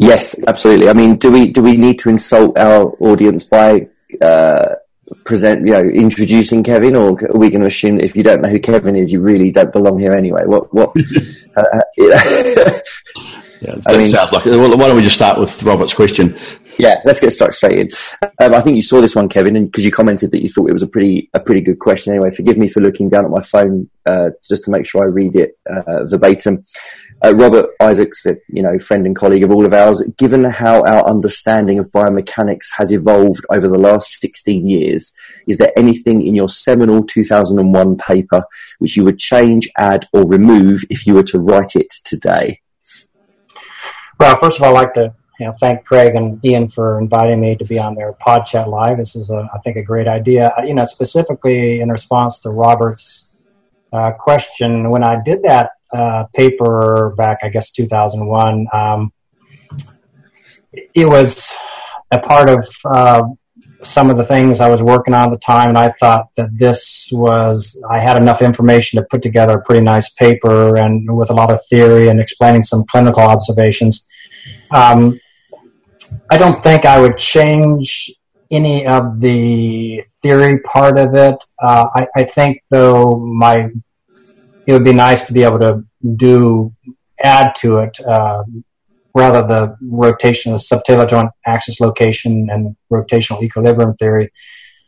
Yes, absolutely. I mean, do we do we need to insult our audience by uh, present, you know, introducing Kevin, or are we going to assume that if you don't know who Kevin is, you really don't belong here anyway? What? What? uh, yeah, that I mean, sounds like. Why don't we just start with Robert's question? Yeah, let's get stuck straight in. Um, I think you saw this one, Kevin, and because you commented that you thought it was a pretty a pretty good question. Anyway, forgive me for looking down at my phone uh, just to make sure I read it uh, verbatim. Uh, Robert Isaacs, you know, friend and colleague of all of ours, given how our understanding of biomechanics has evolved over the last 16 years, is there anything in your seminal 2001 paper which you would change, add, or remove if you were to write it today? Well, first of all, I'd like to you know, thank Craig and Ian for inviting me to be on their pod chat live. This is, a, I think, a great idea. You know, specifically in response to Robert's uh, question, when I did that uh, paper back, I guess, 2001, um, it was a part of uh, some of the things I was working on at the time, and I thought that this was, I had enough information to put together a pretty nice paper and with a lot of theory and explaining some clinical observations. Um, I don't think I would change any of the theory part of it. Uh, I, I, think though my it would be nice to be able to do add to it uh, rather the rotation of subtalar joint axis location and rotational equilibrium theory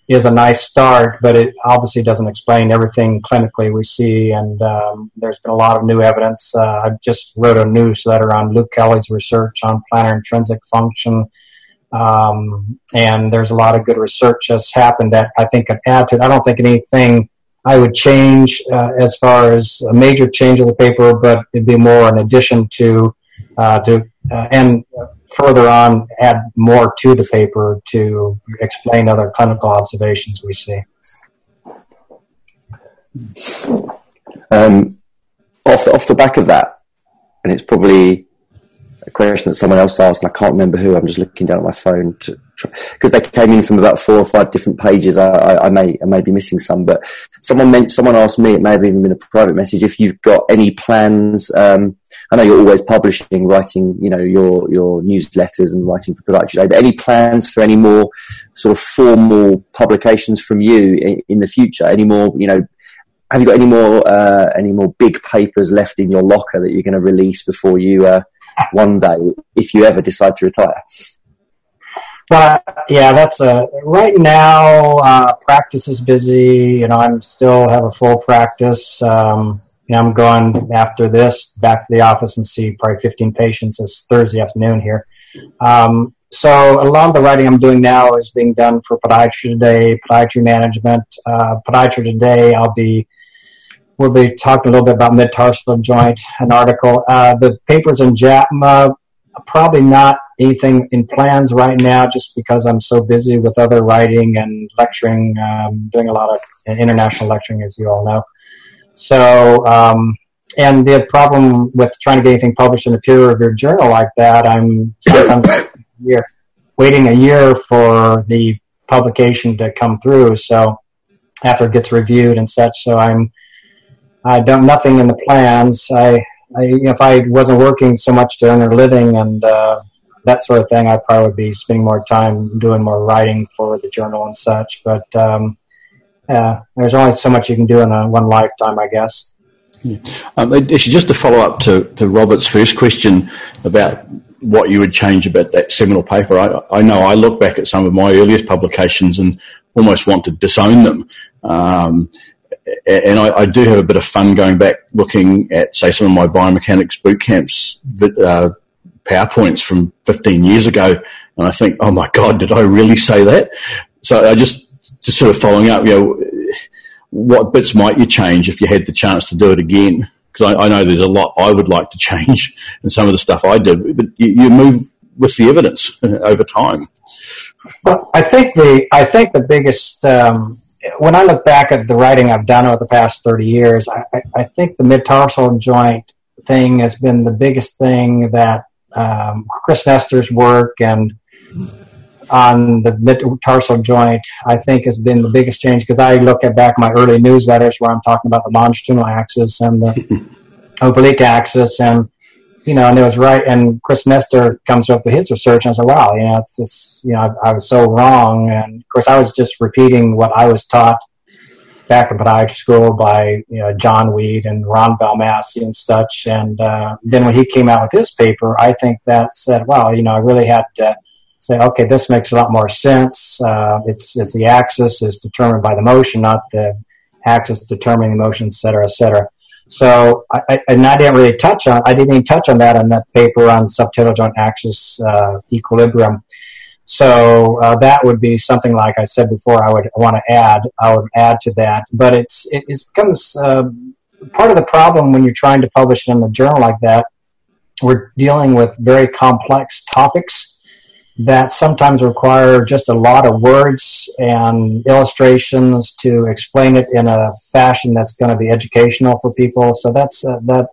is a nice start, but it obviously doesn't explain everything clinically we see. And um, there's been a lot of new evidence. Uh, I just wrote a newsletter on Luke Kelly's research on plantar intrinsic function. Um, and there's a lot of good research that's happened that I think could add to it. I don't think anything I would change uh, as far as a major change of the paper, but it'd be more an addition to uh, to uh, and further on add more to the paper to explain other clinical observations we see. Um, off, off the back of that, and it's probably a question that someone else asked, and I can't remember who. I'm just looking down at my phone to because they came in from about four or five different pages. I, I, I, may I may be missing some, but someone meant someone asked me. It may have even been a private message. If you've got any plans um, I know you're always publishing, writing, you know, your your newsletters and writing for Podiatry Today. But any plans for any more sort of formal publications from you in, in the future? Any more, you know, have you got any more uh, any more big papers left in your locker that you're going to release before you uh, one day, if you ever decide to retire? Well, yeah, that's a right now. Uh, practice is busy. You know, I'm still have a full practice. Um, I'm going after this back to the office and see probably 15 patients. It's Thursday afternoon here. Um, so a lot of the writing I'm doing now is being done for Podiatry Today, Podiatry Management. Uh, Podiatry Today, I'll be we'll be talking a little bit about mid-tarsal joint, an article. Uh, the papers in JAPMA, probably not anything in plans right now just because I'm so busy with other writing and lecturing, um, doing a lot of international lecturing, as you all know. So, um, and the problem with trying to get anything published in a peer-reviewed journal like that, I'm sometimes year, waiting a year for the publication to come through. So after it gets reviewed and such, so I'm I don't nothing in the plans. I, I if I wasn't working so much to earn a living and uh, that sort of thing, I probably would be spending more time doing more writing for the journal and such. But um, there's only so much you can do in a, one lifetime, I guess. Yeah. Um, actually, just to follow up to, to Robert's first question about what you would change about that seminal paper, I, I know I look back at some of my earliest publications and almost want to disown them. Um, and I, I, do have a bit of fun going back looking at, say, some of my biomechanics boot camps uh, PowerPoints from 15 years ago, and I think, oh my God, did I really say that? So I just just sort of following up, you know, what bits might you change if you had the chance to do it again? Because I, I, know there's a lot I would like to change in some of the stuff I did, but you, you move with the evidence over time. Well, I think the I think the biggest um, when I look back at the writing I've done over the past thirty years, I, I think the mid tarsal joint thing has been the biggest thing that um, Chris Nestor's work and on the metatarsal joint, I think has been the biggest change because I look at back my early newsletters where I'm talking about the longitudinal axis and the oblique axis, and you know, and it was right. And Chris Nestor comes up with his research, and I said, "Wow, you know, it's just, you know, I, I was so wrong." And of course, I was just repeating what I was taught back in podiatry school by you know, John Weed and Ron Valmassy and such. And uh, then when he came out with his paper, I think that said, "Wow, you know, I really had to." Say, okay, this makes a lot more sense. Uh, it's, it's the axis is determined by the motion, not the axis determining the motion, et cetera, et cetera. So, I, and I didn't really touch on, I didn't even touch on that in that paper on subtalar joint axis uh, equilibrium. So uh, that would be something like I said before. I would want to add. I would add to that, but it's it, it becomes uh, part of the problem when you're trying to publish in a journal like that. We're dealing with very complex topics that sometimes require just a lot of words and illustrations to explain it in a fashion that's going to be educational for people. So that's uh, that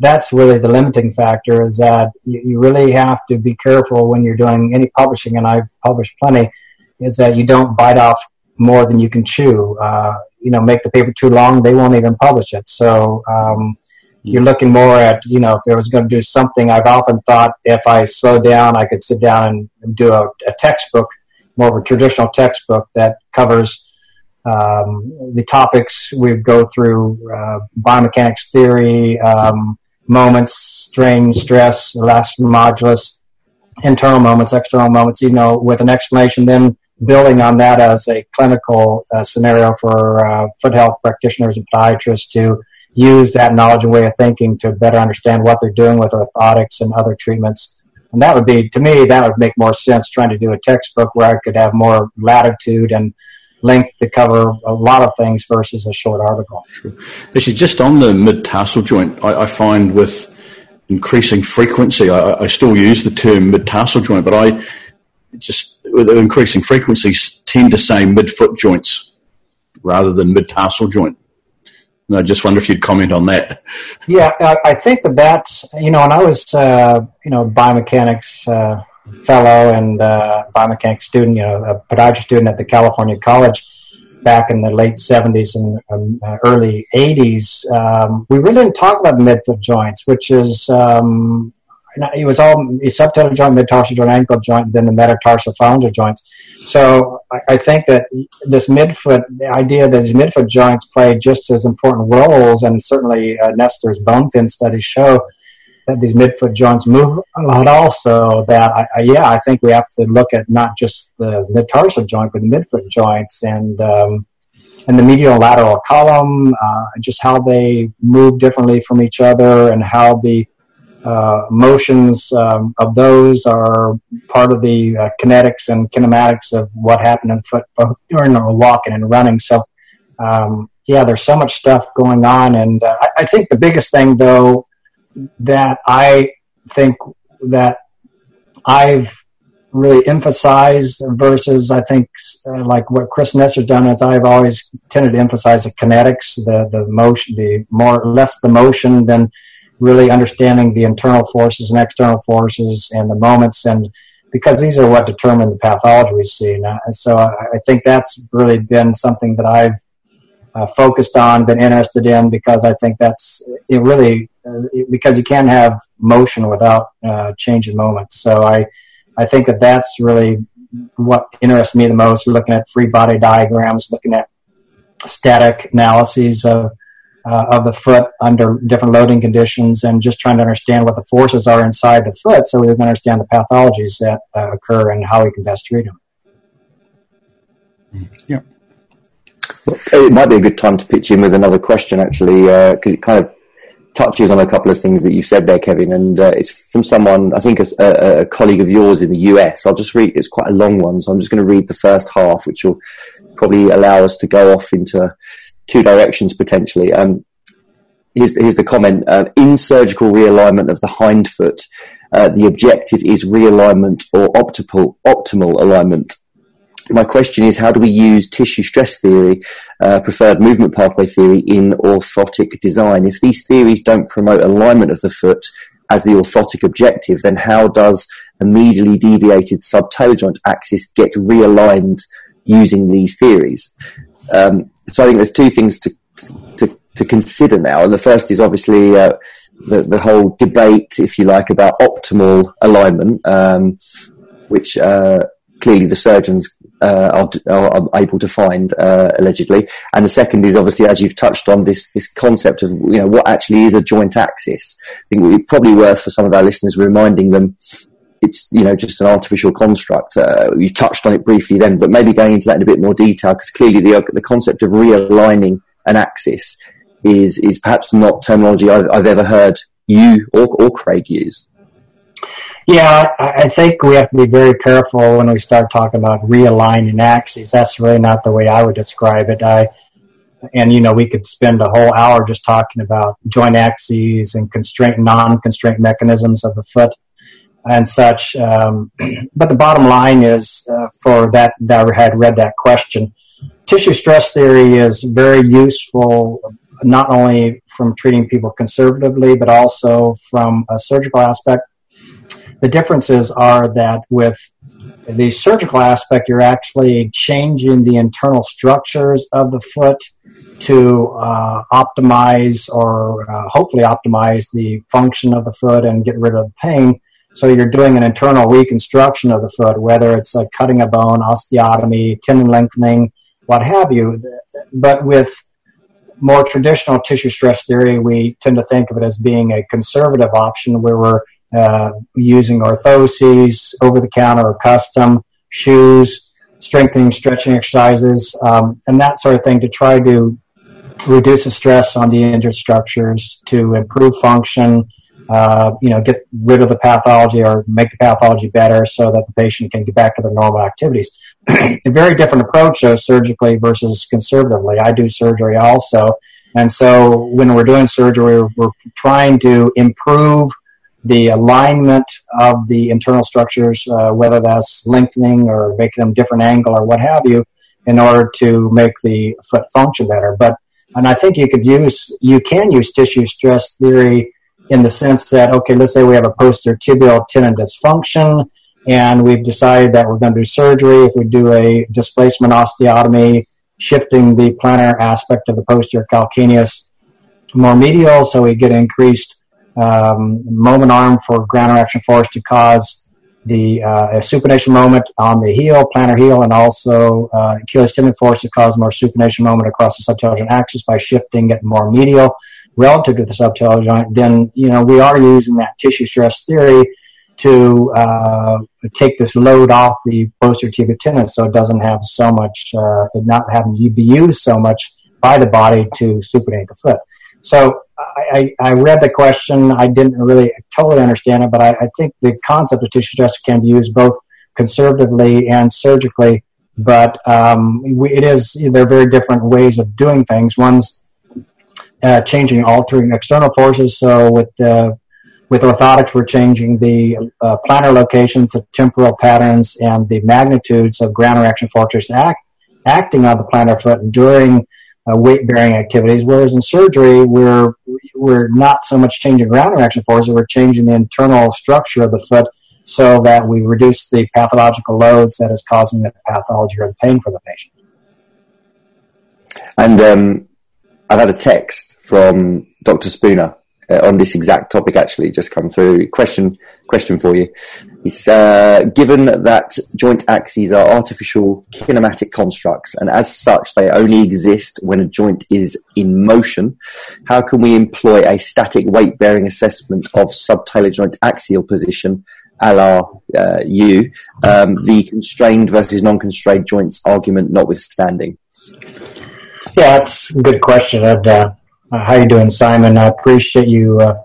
that's really the limiting factor is that you, you, really have to be careful when you're doing any publishing, and I've published plenty, is that you don't bite off more than you can chew. Uh, you know, make the paper too long, they won't even publish it. So um, you're looking more at, you know, if I was going to do something, I've often thought if I slow down, I could sit down and do a, a textbook, more of a traditional textbook that covers um, the topics we go through, uh, biomechanics theory, um, moments, strain, stress, elastic modulus, internal moments, external moments, you know, with an explanation, then building on that as a clinical uh, scenario for uh, foot health practitioners and podiatrists to use that knowledge and way of thinking to better understand what they're doing with orthotics and other treatments. And that would be, to me, that would make more sense trying to do a textbook where I could have more latitude and length to cover a lot of things versus a short article. Sure. Actually, just on the mid tarsal joint, I, I, find with increasing frequency, I, I still use the term mid tarsal joint, but I just with increasing frequencies tend to say mid foot joints rather than mid tarsal joint. And I just wonder if you'd comment on that. Yeah, I think that that's, you know, and I was, uh, you know, biomechanics uh, fellow and uh, biomechanics student, you know, a podiatry student at the California College back in the late 70s and um, uh, early 80s, um, we really didn't talk about midfoot joints, which is, um, it was all subtalar joint, mid-tarsal joint, ankle joint, then the metatarsal phalangeal joints. So I, I think that this midfoot, the idea that these midfoot joints play just as important roles, and certainly uh, Nestor's bone pin studies show that these midfoot joints move a lot also that I, I, yeah I think we have to look at not just the mid-tarsal joint but the midfoot joints and um, and the medial lateral column uh, just how they move differently from each other and how the uh, motions um, of those are part of the uh, kinetics and kinematics of what happened in foot, both during walking and running. So, um, yeah, there's so much stuff going on, and uh, I, I, think the biggest thing, though, that I think that I've really emphasized versus I think uh, like what Chris Nestor's done is I've always tended to emphasize the kinetics, the the motion, the more less the motion than really understanding the internal forces and external forces and the moments and because these are what determine the pathology we see. And, so I, I think that's really been something that I've uh, focused on, been interested in, because I think that's it really uh, because you can't have motion without uh, change in moments. So I I think that that's really what interests me the most. Looking at free body diagrams, looking at static analyses of uh, of the foot under different loading conditions and just trying to understand what the forces are inside the foot so we can understand the pathologies that uh, occur and how we can best treat them. Yeah. It might be a good time to pitch in with another question, actually, because uh, it kind of touches on a couple of things that you've said there, Kevin, and uh, it's from someone, I think, a, a, a, colleague of yours in the US. I'll just read, it's quite a long one, so I'm just going to read the first half, which will probably allow us to go off into two directions potentially. Um, here's, here's the comment. Uh, in surgical realignment of the hind foot, uh, the objective is realignment or optimal, optimal alignment. My question is, how do we use tissue stress theory, uh, preferred movement pathway theory in orthotic design? If these theories don't promote alignment of the foot as the orthotic objective, then how does a medially deviated subtalar joint axis get realigned using these theories? Um, so I think there's two things to, to, to consider now. And the first is obviously uh, the, the whole debate, if you like, about optimal alignment, um, which uh, clearly the surgeons are, are, able to find uh, allegedly, and the second is obviously as you've touched on this this concept of you know what actually is a joint axis. I think it's probably worth for some of our listeners reminding them it's you know just an artificial construct. Uh, you touched on it briefly then, but maybe going into that in a bit more detail because clearly the the concept of realigning an axis is is perhaps not terminology I've, I've ever heard you or, or Craig use. Yeah, I think we have to be very careful when we start talking about realigning axes. That's really not the way I would describe it. I, and you know, we could spend a whole hour just talking about joint axes and constraint, non-constraint mechanisms of the foot and such. Um, but the bottom line is, uh, for that that had read that question, tissue stress theory is very useful not only from treating people conservatively, but also from a surgical aspect. The differences are that with the surgical aspect, you're actually changing the internal structures of the foot to uh, optimize or uh, hopefully optimize the function of the foot and get rid of the pain. So you're doing an internal reconstruction of the foot, whether it's like cutting a bone, osteotomy, tendon lengthening, what have you. But with more traditional tissue stress theory, we tend to think of it as being a conservative option where we're uh, using orthoses, over the counter or custom, shoes, strengthening, stretching exercises, um, and that sort of thing to try to reduce the stress on the injured structures, to improve function, uh, you know, get rid of the pathology or make the pathology better so that the patient can get back to their normal activities. a very different approach, though, surgically versus conservatively. I do surgery also. And so when we're doing surgery, we're, we're trying to improve the alignment of the internal structures, uh, whether that's lengthening or making them different angle or what have you, in order to make the foot function better. But and I think you could use you can use tissue stress theory in the sense that okay, let's say we have a posterior tibial tendon dysfunction, and we've decided that we're going to do surgery. If we do a displacement osteotomy, shifting the plantar aspect of the posterior calcaneus more medial, so we get increased um, moment arm for ground reaction force to cause the uh, supination moment on the heel, plantar heel, and also uh, Achilles tendon force to cause more supination moment across the subtalar joint axis by shifting it more medial relative to the subtalar joint, then you know we are using that tissue stress theory to uh, take this load off the posterior tibial tendon, so it doesn't have so much, uh, not having to be used so much by the body to supinate the foot. So I, I, read the question. I didn't really totally understand it, but I, I think the concept of tissue stress can be used both conservatively and surgically. But um, it is there are very different ways of doing things. One's uh, changing, altering external forces. So with uh, with orthotics, we're changing the uh, plantar locations, the temporal patterns, and the magnitudes of ground reaction forces act, acting on the plantar foot during uh, weight bearing activities. Whereas in surgery, we're we're not so much changing ground reaction forces, we're changing the internal structure of the foot so that we reduce the pathological loads that is causing the pathology or the pain for the patient. And um, I've had a text from Dr. Spooner uh, on this exact topic actually just come through. Question question for you. It's uh, given that joint axes are artificial kinematic constructs, and as such they only exist when a joint is in motion. How can we employ a static weight bearing assessment of subtalar joint axial position, a la uh, um, the constrained versus non-constrained joints argument notwithstanding? Yeah, that's a good question. Ed. Uh, uh, how you doing, Simon? I appreciate you uh,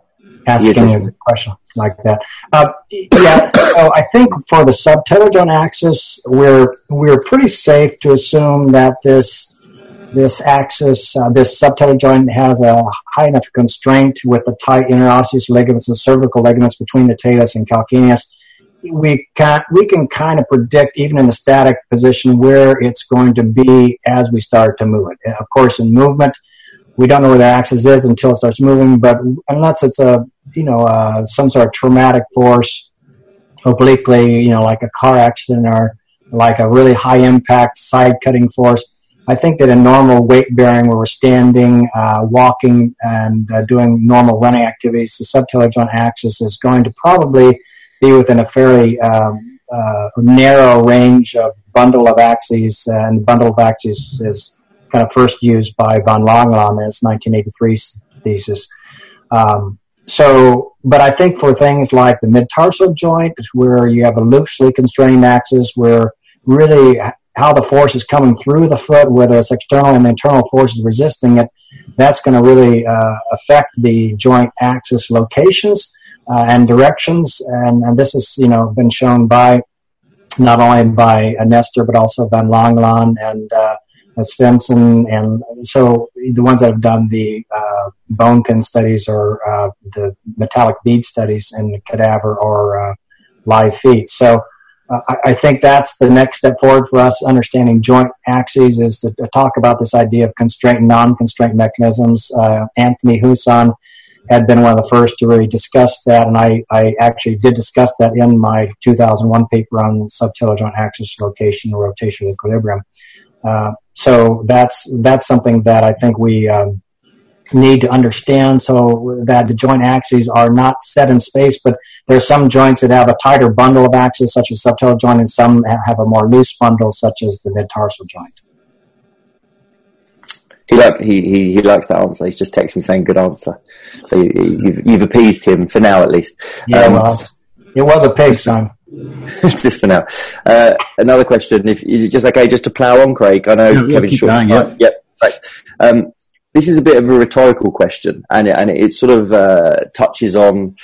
asking yes, a question like that. Uh, yeah, so I think for the subtalar joint axis, we're we're pretty safe to assume that this this axis, uh, this subtalar joint has a high enough constraint with the tight interosseous ligaments and cervical ligaments between the talus and calcaneus. We can we can kind of predict even in the static position where it's going to be as we start to move it. Of course, in movement, we don't know where the axis is until it starts moving. But unless it's a you know uh, some sort of traumatic force, obliquely, you know, like a car accident or like a really high impact side cutting force, I think that in normal weight bearing, where we're standing, uh, walking, and uh, doing normal running activities, the subtalar joint axis is going to probably be within a fairly um, uh, narrow range of bundle of axes, and bundle of axes is of first used by van Langelaan in his 1983 thesis. Um, so, but I think for things like the mid-tarsal joint, where you have a loosely constrained axis, where really how the force is coming through the foot, whether it's external and internal forces resisting it, that's going to really uh, affect the joint axis locations uh, and directions. And, and, this has, you know, been shown by not only by Nestor but also van Langelaan and uh, Svensson. And so the ones that have done the uh, bone pin studies or uh, the metallic bead studies in cadaver or uh, live feet. So uh, I, I, think that's the next step forward for us understanding joint axes is to, to talk about this idea of constraint and non-constraint mechanisms. Uh, Anthony Huson had been one of the first to really discuss that, and I, I actually did discuss that in my 2001 paper on subtalar joint axis location and rotational equilibrium. Uh, so that's that's something that I think we um, need to understand so that the joint axes are not set in space, but there are some joints that have a tighter bundle of axes, such as subtalar joint, and some have a more loose bundle, such as the mid-tarsal joint. He, like, he, he, he likes that answer. He's just texted me saying good answer. So you, have you've, you've appeased him for now, at least. Yeah, um, well, it was a pig, son. just for now. Uh, another question: If is it just okay just to plough on, Craig? I know yeah, Kevin Short. Going, yeah. yep. Right. Um, this is a bit of a rhetorical question, and it, and it sort of uh, touches on.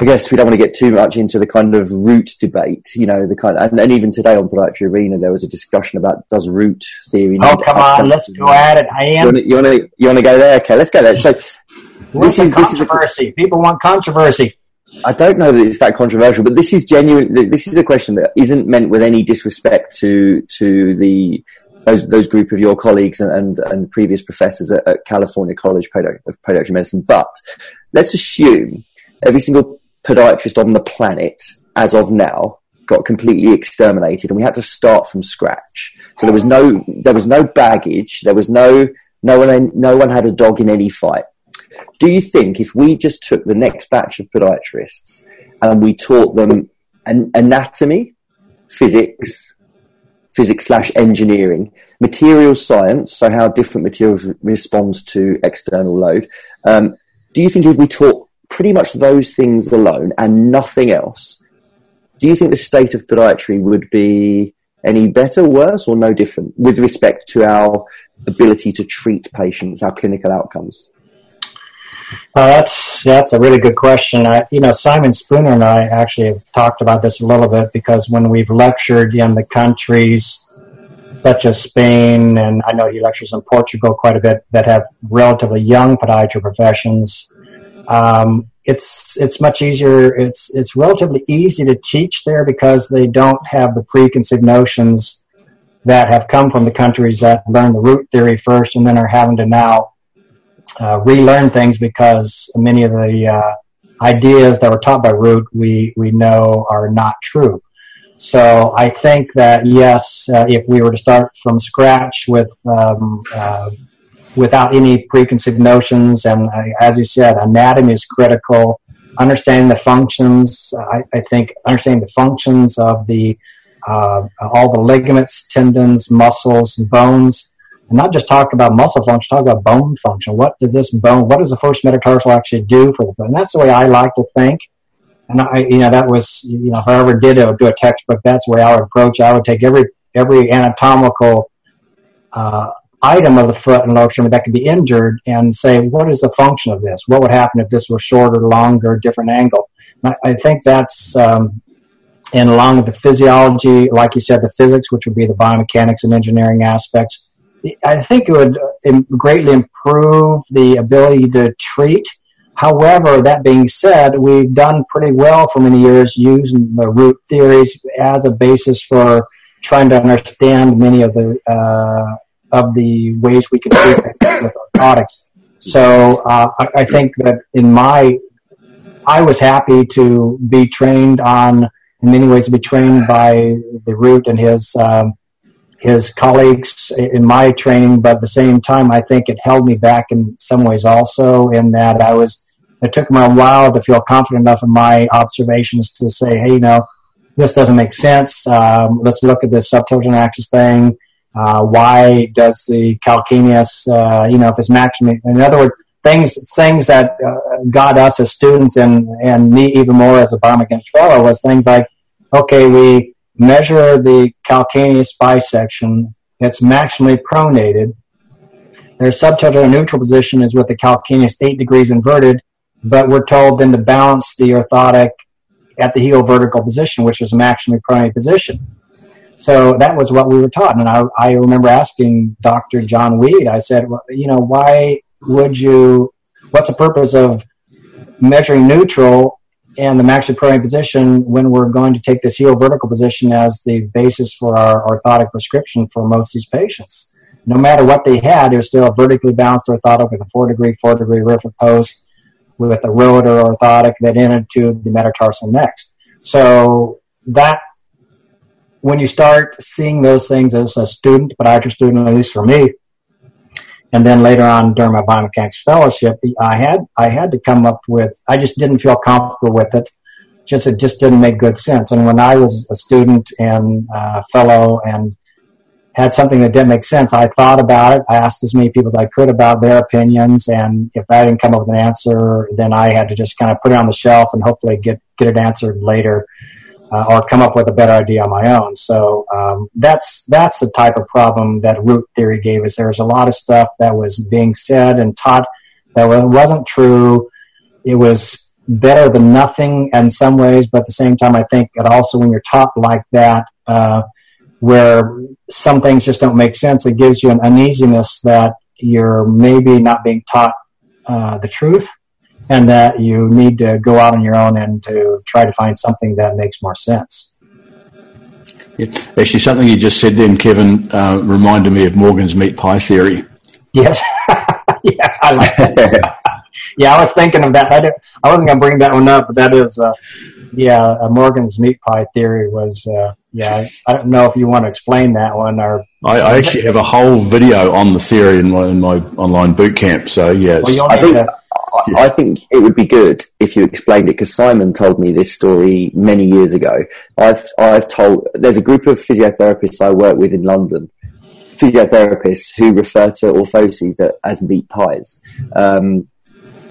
I guess we don't want to get too much into the kind of root debate, you know, the kind, of, and, and, even today on Podiatry Arena there was a discussion about does root theory. Oh come on, let's go at it. I am. You want to you want to go there? Okay, let's go there. So this is controversy. This is a, People want controversy. I don't know that it's that controversial, but this is genuine. This is a question that isn't meant with any disrespect to to the those those group of your colleagues and and, and previous professors at, at California College of Podiatric Medicine. But let's assume every single podiatrist on the planet, as of now, got completely exterminated, and we had to start from scratch. So there was no there was no baggage. There was no no one no one had a dog in any fight. Do you think if we just took the next batch of podiatrists and we taught them an anatomy, physics, physics slash engineering, material science, so how different materials respond to external load. Um, do you think if we taught pretty much those things alone and nothing else, do you think the state of podiatry would be any better, worse, or no different with respect to our ability to treat patients, our clinical outcomes? Uh, that's that's a really good question. I, you know, Simon Spooner and I actually have talked about this a little bit because when we've lectured in the countries such as Spain, and I know he lectures in Portugal quite a bit that have relatively young podiatry professions. Um, it's it's much easier. It's it's relatively easy to teach there because they don't have the preconceived notions that have come from the countries that learn the root theory first and then are having to now uh, relearn things because many of the uh, ideas that were taught by Root we we know are not true. So I think that yes, uh, if we were to start from scratch with um, uh, without any preconceived notions, and uh, as you said, anatomy is critical. Understanding the functions, I, I think understanding the functions of the uh, all the ligaments, tendons, muscles, bones and not just talk about muscle function, talk about bone function. What does this bone, what does the first metatarsal actually do for the foot? And that's the way I like to think. And I, you know, that was, you know, if I ever did do a textbook, that's the way I would approach. I would take every every anatomical uh, item of the foot and lower extremity that could be injured and say, what is the function of this? What would happen if this was shorter, longer, different angle? I, I think that's um, and along with the physiology, like you said, the physics, which would be the biomechanics and engineering aspects, I think it would uh, greatly improve the ability to treat. However, that being said, we've done pretty well for many years using the root theories as a basis for trying to understand many of the uh, of the ways we can treat with our products. So uh, I, I, think that in my, I was happy to be trained on, in many ways, to be trained by the root and his um, his colleagues in my training, but at the same time, I think it held me back in some ways also in that I was, it took me a while to feel confident enough in my observations to say, hey, you know, this doesn't make sense. Um, let's look at this subtalar joint axis thing. Uh, why does the calcaneus, uh, you know, if it's maximum, in other words, things, things that uh, got us as students and, and me even more as a biomechanics fellow was things like, okay, we measure the calcaneus bisection. It's maximally pronated. Their subtalar joint neutral position is with the calcaneus eight degrees inverted, but we're told then to balance the orthotic at the heel vertical position, which is a maximally pronated position. So that was what we were taught. And I, I remember asking Dr. John Weed, I said, well, you know, why would you, what's the purpose of measuring neutral and the pronated position when we're going to take this heel vertical position as the basis for our orthotic prescription for most of these patients? No matter what they had, they're still a vertically balanced orthotic with a four degree, four degree rearfoot post with a rotor orthotic that entered to the metatarsal next. So that when you start seeing those things as a student, podiatry student, at least for me, and then later on during my biomechanics fellowship, I had I had to come up with. I just didn't feel comfortable with it. Just it just didn't make good sense. And when I was a student and uh, fellow and had something that didn't make sense, I thought about it. I asked as many people as I could about their opinions, and if I didn't come up with an answer, then I had to just kind of put it on the shelf and hopefully get get it answered later uh, or come up with a better idea on my own. So um, that's that's the type of problem that root theory gave us. There was a lot of stuff that was being said and taught that wasn't true. It was better than nothing in some ways, but at the same time, I think it also when you're taught like that, uh, where some things just don't make sense, it gives you an uneasiness that you're maybe not being taught uh, the truth and that you need to go out on your own and to try to find something that makes more sense. Actually, something you just said then, Kevin, uh, reminded me of Morgan's meat pie theory. Yes. yeah, I like that. yeah, I was thinking of that. I, did, I wasn't going to bring that one up, but that is, uh, yeah, uh, Morgan's meat pie theory was, uh, yeah, I don't know if you want to explain that one or. I, I actually have a whole video on the theory in my, in my online boot camp. So, yeah. Well, I think, to, I think it would be good if you explained it because Simon told me this story many years ago. I've I've told there's a group of physiotherapists I work with in London, physiotherapists who refer to orthoses that as meat pies. Um,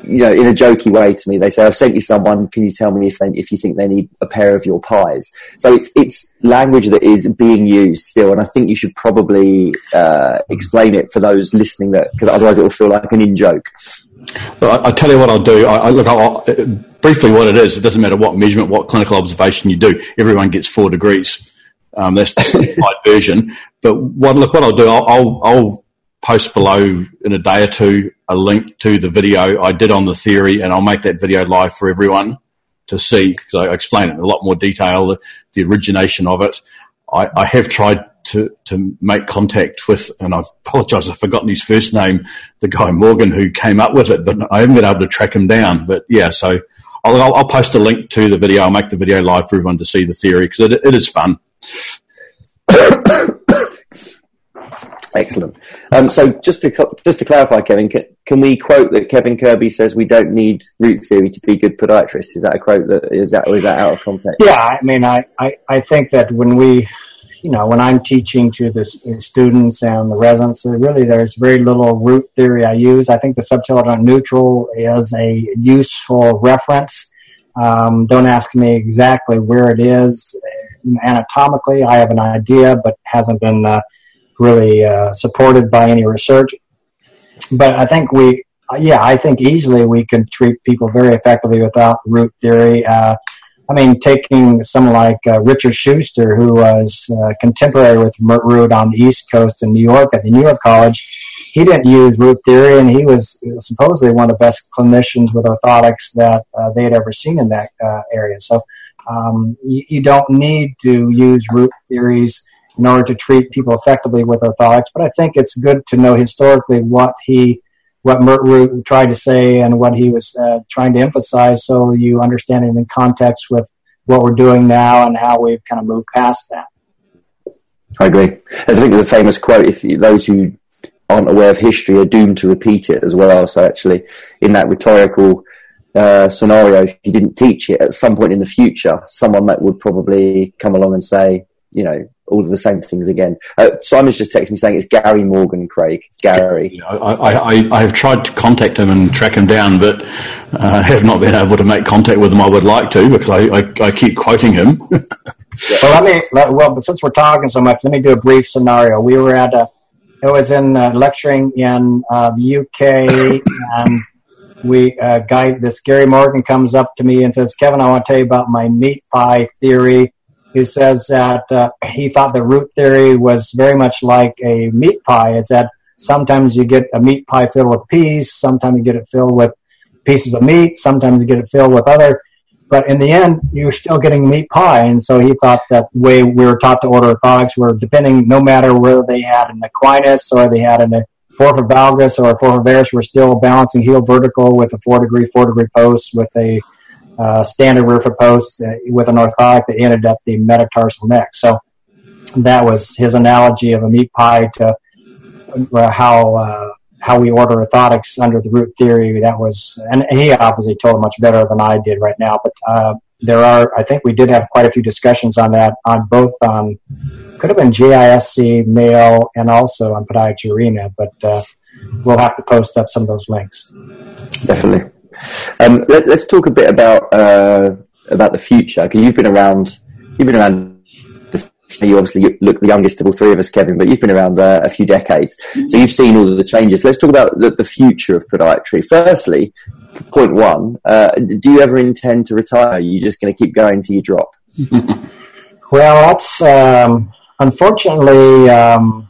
you know, in a jokey way to me, they say, "I've sent you someone. Can you tell me if they, if you think they need a pair of your pies?" So it's it's language that is being used still, and I think you should probably uh, explain it for those listening, that because otherwise it will feel like an in joke. I, I, tell you what I'll do. I, I look I'll, briefly what it is. It doesn't matter what measurement, what clinical observation you do. Everyone gets four degrees. Um, that's the simplified version. But what look what I'll do. I'll, I'll, I'll post below in a day or two a link to the video I did on the theory, and I'll make that video live for everyone to see because I explain it in a lot more detail, the, the origination of it. I, I have tried to, to make contact with, and I apologise, I've forgotten his first name, the guy Morgan who came up with it, but I haven't been able to track him down. But yeah, so I'll, I'll, I'll post a link to the video. I'll make the video live for everyone to see the theory because it, it is fun. Excellent. Um, so just to just to clarify, Kevin, can, can, we quote that Kevin Kirby says we don't need root theory to be good podiatrists? Is that a quote that is that or is that out of context? Yeah, I mean, I, I, I think that when we you know, when I'm teaching to the students and the residents, really there's very little root theory I use. I think the subtalar joint neutral is a useful reference. Um, don't ask me exactly where it is anatomically. I have an idea, but hasn't been uh, really uh, supported by any research. But I think we, yeah, I think easily we can treat people very effectively without root theory. Uh, I mean, taking someone like uh, Richard Schuster, who was uh, contemporary with Mert Root on the East Coast in New York at the New York College, he didn't use root theory, and he was supposedly one of the best clinicians with orthotics that uh, they had ever seen in that uh, area. So um, you, you, don't need to use root theories in order to treat people effectively with orthotics, but I think it's good to know historically what he what Mert tried to say and what he was uh, trying to emphasize so you understand it in context with what we're doing now and how we've kind of moved past that. I agree. As I think there's a famous quote: "If those who aren't aware of history are doomed to repeat it as well." So actually, in that rhetorical uh, scenario, if you didn't teach it at some point in the future, someone that would probably come along and say, you know, all of the same things again. Uh, Simon's just texted me saying it's Gary Morgan, Craig. It's Gary. I, I, I, have tried to contact him and track him down, but uh, have not been able to make contact with him. I would like to because I, I, I keep quoting him. well, let me. Well, since we're talking so much, let me do a brief scenario. We were at a. It was in uh, lecturing in uh, the UK, and we uh, guy this Gary Morgan comes up to me and says, "Kevin, I want to tell you about my meat pie theory." He says that uh, he thought the root theory was very much like a meat pie. Is that sometimes you get a meat pie filled with peas, sometimes you get it filled with pieces of meat, sometimes you get it filled with other. But in the end, you're still getting meat pie. And so he thought that the way we were taught to order orthotics were depending, no matter whether they had an equinus or they had an forefoot valgus or a forefoot varus, we're still balancing heel vertical with a four degree, four degree post with a uh, standard rearfoot post uh, with an orthotic that ended at the metatarsal neck. So that was his analogy of a meat pie to uh, how uh, how we order orthotics under the root theory. That was, and he obviously told much better than I did right now. But uh, there are, I think we did have quite a few discussions on that on both on could have been JISC mail and also on Podiatry Arena. But uh, we'll have to post up some of those links. Definitely. Um, let, us talk a bit about uh, about the future because you've been around. You've been around. You obviously look the youngest of all three of us, Kevin, but you've been around uh, a few decades, so you've seen all of the changes. Let's talk about the, the future of podiatry. Firstly, point one: uh, Do you ever intend to retire? Are you just going to keep going till you drop? well, that's um, unfortunately. Um,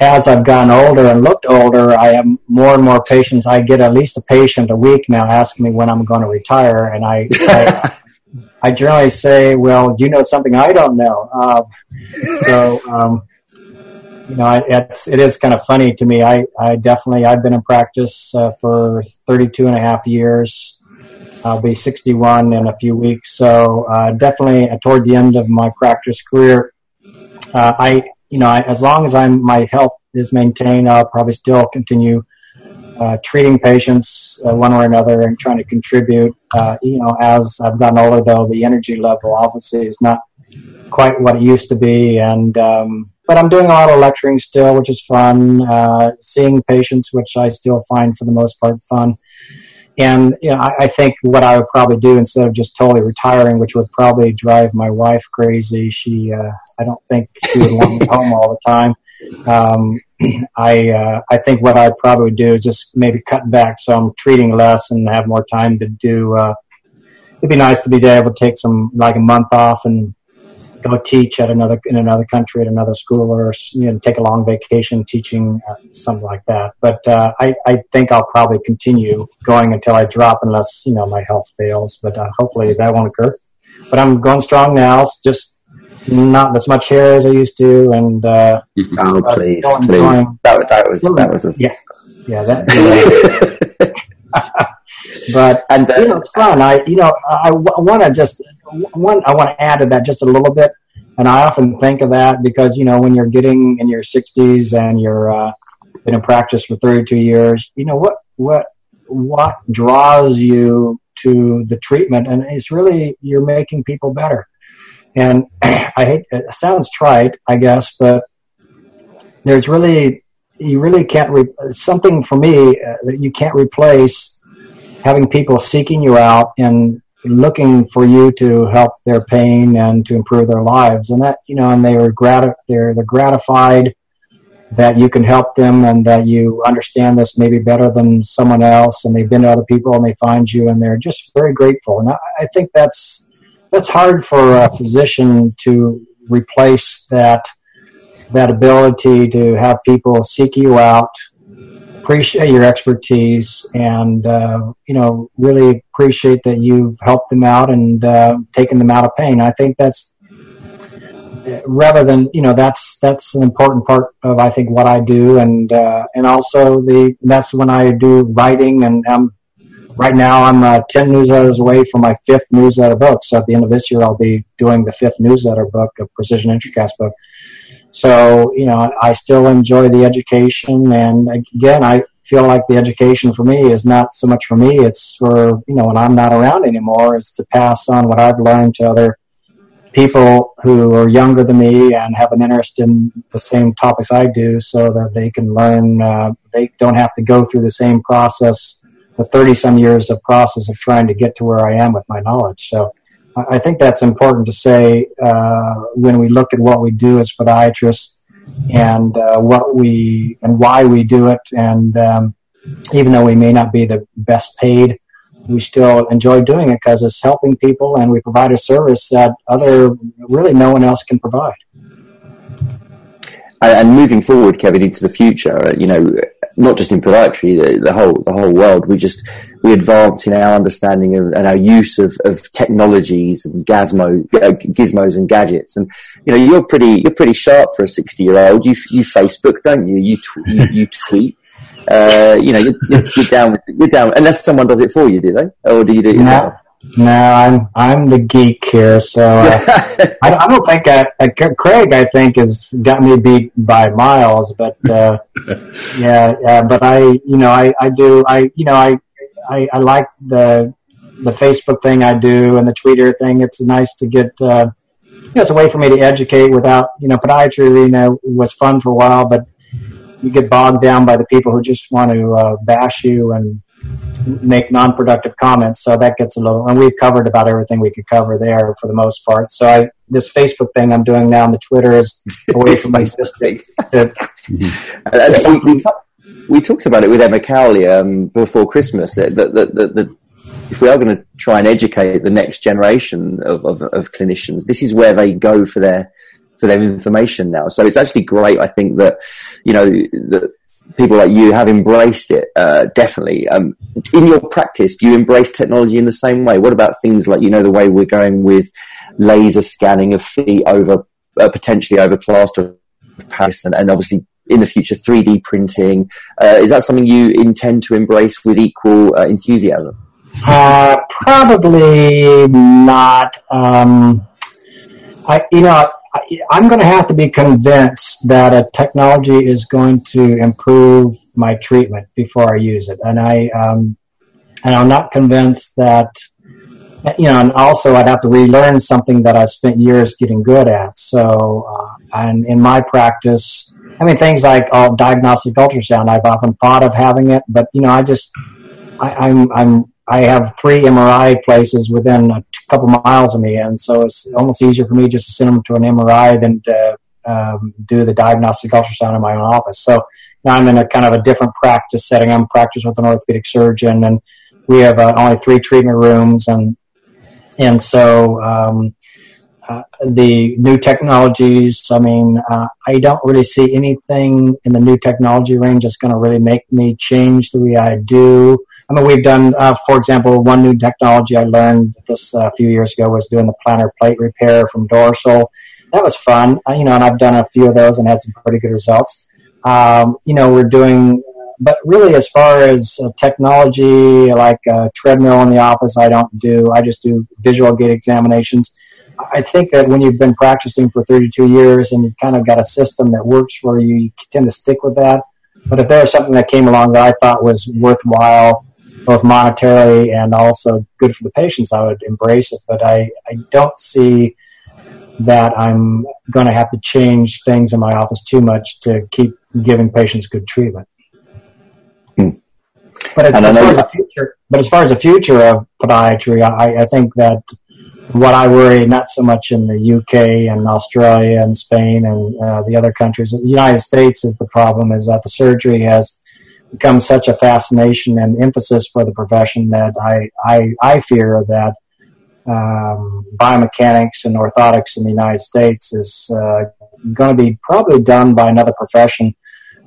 as I've gotten older and looked older, I have more and more patients. I get at least a patient a week now asking me when I'm going to retire, and I, I, I generally say, "Well, do you know something I don't know?" Uh, so, um, you know, it's it is kind of funny to me. I I definitely I've been in practice uh, for 32 and a half years. I'll be 61 in a few weeks, so uh, definitely toward the end of my practice career, uh, I you know, I, as long as I'm my health is maintained, I'll probably still continue uh, treating patients uh, one or another and trying to contribute. Uh, you know, as I've gotten older, though, the energy level obviously is not quite what it used to be, and um, but I'm doing a lot of lecturing still, which is fun. Uh, seeing patients, which I still find for the most part fun. And you know, I, I think what I would probably do instead of just totally retiring, which would probably drive my wife crazy. She, uh, I don't think she would want me home all the time. Um, I uh, I think what I'd probably do is just maybe cut back so I'm treating less and have more time to do. Uh, it'd be nice to be able to take some like a month off and go teach at another in another country at another school or you know take a long vacation teaching uh, something like that. But uh, I, I think I'll probably continue going until I drop unless you know my health fails. But uh, hopefully that won't occur. But I'm going strong now. Just not as much hair as I used to and uh, oh please going, please. going, that, that was that was a... yeah. Yeah that but and uh, you know it's fun. I you know I, I want to just one, I want to add to that just a little bit, and I often think of that because you know when you're getting in your 60s and you're uh, been in practice for 32 years, you know what what what draws you to the treatment, and it's really you're making people better. And I hate it sounds trite, I guess, but there's really you really can't re- something for me uh, that you can't replace having people seeking you out and looking for you to help their pain and to improve their lives. And that you know and they are grat- they're they're gratified that you can help them and that you understand this maybe better than someone else. And they've been to other people and they find you and they're just very grateful. And I, I think that's that's hard for a physician to replace that that ability to have people seek you out appreciate your expertise and uh, you know really appreciate that you've helped them out and uh, taken them out of pain. I think that's rather than you know that's that's an important part of I think what I do and uh, and also the that's when I do writing and I'm right now I'm uh, 10 newsletters away from my fifth newsletter book. So at the end of this year, I'll be doing the fifth newsletter book, a Precision Intricast book. So, you know, I still enjoy the education. And again, I feel like the education for me is not so much for me. It's for, you know, when I'm not around anymore, is to pass on what I've learned to other people who are younger than me and have an interest in the same topics I do so that they can learn, uh, they don't have to go through the same process, the 30 some years of process of trying to get to where I am with my knowledge. So I think that's important to say uh, when we look at what we do as podiatrists and uh, what we and why we do it. And um, even though we may not be the best paid, we still enjoy doing it because it's helping people and we provide a service that other really no one else can provide. And moving forward, Kevin, into the future, you know, not just in podiatry, the, the, whole the whole world, we just we advance in our understanding of, and our use of, of technologies and gizmo, uh, gizmos and gadgets. And you know, you're pretty you're pretty sharp for a sixty year old. You you Facebook, don't you? You tw- you, you tweet. Uh, you know, you're, you're, down. You're down unless someone does it for you, do they, or do you do it yourself? No, no I'm I'm the geek here, so uh, I, I, don't think I, uh, Craig. I think has got me beat by miles, but uh, yeah, but I, you know, I, I do, I, you know, I, I, I like the the Facebook thing I do and the Twitter thing. It's nice to get. Uh, you know, it's a way for me to educate without, you know, podiatry, you know, was fun for a while, but you get bogged down by the people who just want to uh, bash you and make non-productive comments. So that gets a little, and we've covered about everything we could cover there for the most part. So I, this Facebook thing I'm doing now on the Twitter is a way for me mm-hmm. we, we, talked about it with Emma Cowley um, before Christmas that, that, that, that, if we are going to try and educate the next generation of, of, of clinicians, this is where they go for their for their information now. So it's actually great. I think that, you know, that people like you have embraced it, uh, definitely. Um, in your practice, do you embrace technology in the same way? What about things like, you know, the way we're going with laser scanning of feet over, uh, potentially over plaster of Paris and, and obviously in the future 3D printing. Uh, is that something you intend to embrace with equal uh, enthusiasm? Uh, probably not. Um, I, you know, I'm going to have to be convinced that a technology is going to improve my treatment before I use it, and I um, and I'm not convinced that you know. And also, I'd have to relearn something that I've spent years getting good at. So, uh, and in my practice, I mean, things like uh, diagnostic ultrasound, I've often thought of having it, but you know, I just I, I'm I'm I have three MRI places within a couple miles of me, and so it's almost easier for me just to send them to an MRI than to um, do the diagnostic ultrasound in my own office. So now I'm in a kind of a different practice setting. I'm practicing with an orthopedic surgeon, and we have uh, only three treatment rooms, and and so um, uh, the new technologies. I mean, uh, I don't really see anything in the new technology range that's going to really make me change the way I do. I mean, we've done, uh, for example, one new technology I learned this uh, a few years ago was doing the plantar plate repair from dorsal. That was fun, uh, you know, and I've done a few of those and had some pretty good results. Um, you know, we're doing, but really, as far as uh, technology, like a treadmill in the office, I don't do. I just do visual gait examinations. I think that when you've been practicing for 32 years and you've kind of got a system that works for you, you tend to stick with that. But if there was something that came along that I thought was worthwhile, both monetarily and also good for the patients, I would embrace it. But I, I don't see that I'm going to have to change things in my office too much to keep giving patients good treatment. Hmm. But as, as far as the future, but as far as the future of podiatry, I, I think that what I worry not so much in the UK and Australia and Spain and uh, the other countries. The United States is the problem is that the surgery has become such a fascination and emphasis for the profession that I, I, I fear that um, biomechanics and orthotics in the United States is uh, going to be probably done by another profession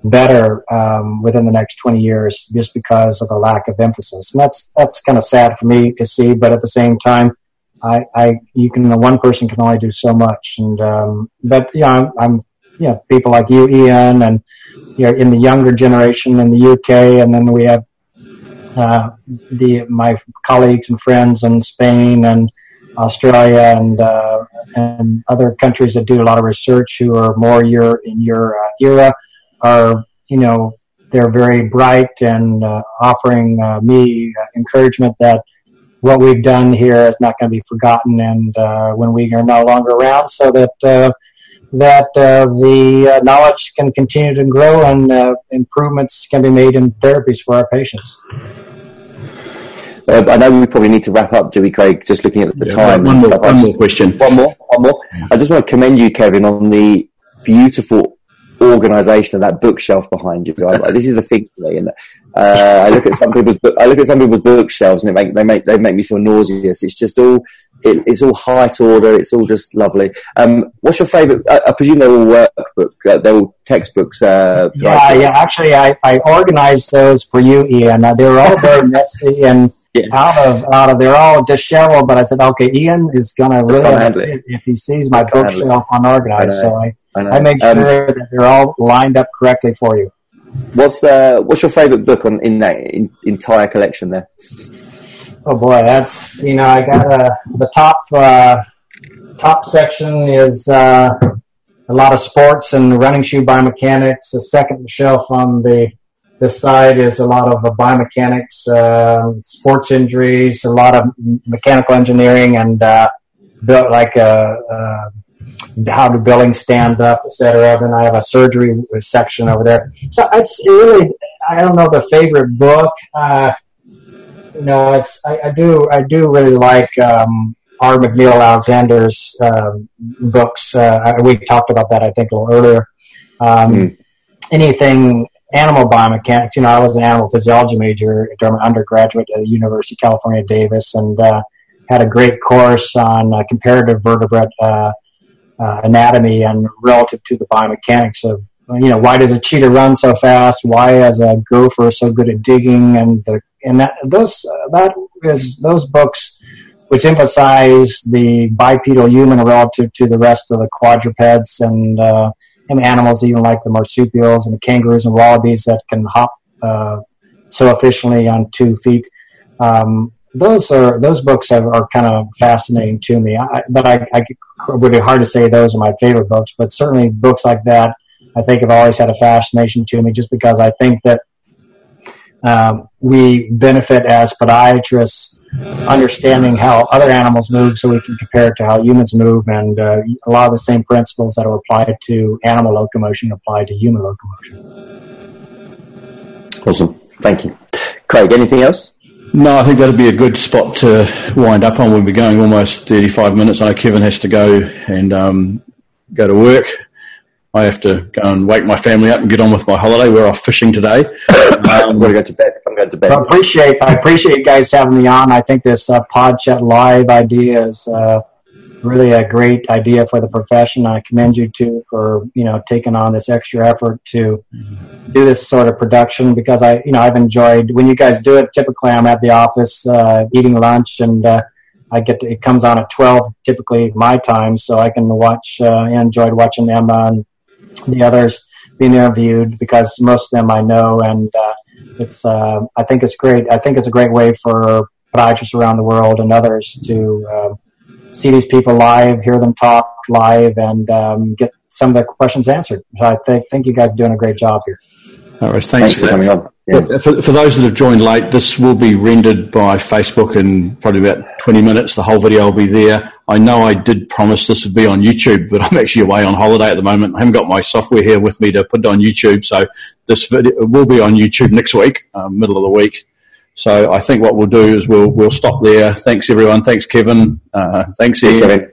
better um, within the next 20 years just because of the lack of emphasis. And that's, that's kind of sad for me to see, but at the same time, I, I, you can, one person can only do so much. And, um, but, yeah, I'm, I'm, you know, people like you, Ian, and, you know, in the younger generation in the UK, and then we have uh, the my colleagues and friends in Spain and Australia and uh, and other countries that do a lot of research who are more your in your uh, era are you know they're very bright and uh, offering uh, me uh, encouragement that what we've done here is not going to be forgotten and when we are no longer around so that that the knowledge can continue to grow and improvements can be made in therapies for our patients. Uh, I know we probably need to wrap up, do we, Craig? Just looking at the yeah, time. One, more, one more question. One more. One more. I just want to commend you, Kevin, on the beautiful organisation of that bookshelf behind you. I, this is the thing for me, and uh, I look at some people's book, I look at some people's bookshelves, and it make they make they make me feel nauseous. It's just all it, it's all height order. It's all just lovely. Um, what's your favourite? I, I, presume they're all workbook. Uh, they're all textbooks. Uh, yeah, yeah. Actually, I, I organized those for you, Ian. Uh, they were all very messy and yeah. out of out of they're all disheveled. But I said, okay, Ian is gonna really if he sees my bookshelf unorganized. I so I I, I make um, sure that they're all lined up correctly for you. What's uh, what's your favorite book on in that in, entire collection there? Oh boy, that's you know I got uh, the top uh, top section is uh, a lot of sports and running shoe biomechanics. The second shelf on the this side is a lot of uh, biomechanics, uh, sports injuries, a lot of mechanical engineering, and uh, built like a, uh, how do buildings stand up, etc. Then I have a surgery section over there. So it's really I don't know the favorite book. Uh, know, it's I, I do I do really like um, R. McNeill Alexander's um, books. Uh, we talked about that I think a little earlier. Um, mm. Anything animal biomechanics. You know, I was an animal physiology major during my undergraduate at the University of California, Davis, and uh, had a great course on uh, comparative vertebrate uh, uh, anatomy and relative to the biomechanics of, you know, why does a cheetah run so fast? Why is a gopher so good at digging? And the and that those that is those books which emphasize the bipedal human relative to the rest of the quadrupeds and uh, and animals even like the marsupials and the kangaroos and wallabies that can hop uh, so efficiently on two feet. Um, those are those books are, are, kind of fascinating to me. I, but I, I would be hard to say those are my favorite books. But certainly books like that, I think have always had a fascination to me, just because I think that um, we benefit as podiatrists understanding how other animals move so we can compare it to how humans move and uh, a lot of the same principles that are applied to animal locomotion apply to human locomotion. Awesome. Thank you. Craig, anything else? No, I think that'd be a good spot to wind up on. We'll be going almost 35 minutes. I know Kevin has to go and um, go to work. I have to go and wake my family up and get on with my holiday. We're off fishing today. um, I'm going to go to bed. I'm going to bed. I appreciate I appreciate you guys having me on. I think this uh, Pod Chat Live idea is uh, really a great idea for the profession. I commend you too for you know taking on this extra effort to do this sort of production because I you know I've enjoyed when you guys do it. Typically, I'm at the office uh, eating lunch and. Uh, I get to, it comes on at 12 typically my time so I can watch uh, enjoyed watching Emma and the others being interviewed because most of them I know, and uh, it's uh, I think it's great. I think it's a great way for podiatrists around the world and others to uh, see these people live, hear them talk live, and um, get some of their questions answered. So I think think you guys are doing a great job here. Right, thanks, thanks for coming on. Yeah. For, for those that have joined late, this will be rendered by Facebook in probably about 20 minutes. The whole video will be there. I know I did promise this would be on YouTube, but I'm actually away on holiday at the moment. I haven't got my software here with me to put it on YouTube. So this video will be on YouTube next week, um, middle of the week. So I think what we'll do is we'll, we'll stop there. Thanks everyone. Thanks Kevin. Uh, thanks Ian.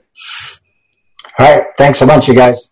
All right. Thanks so much, you guys.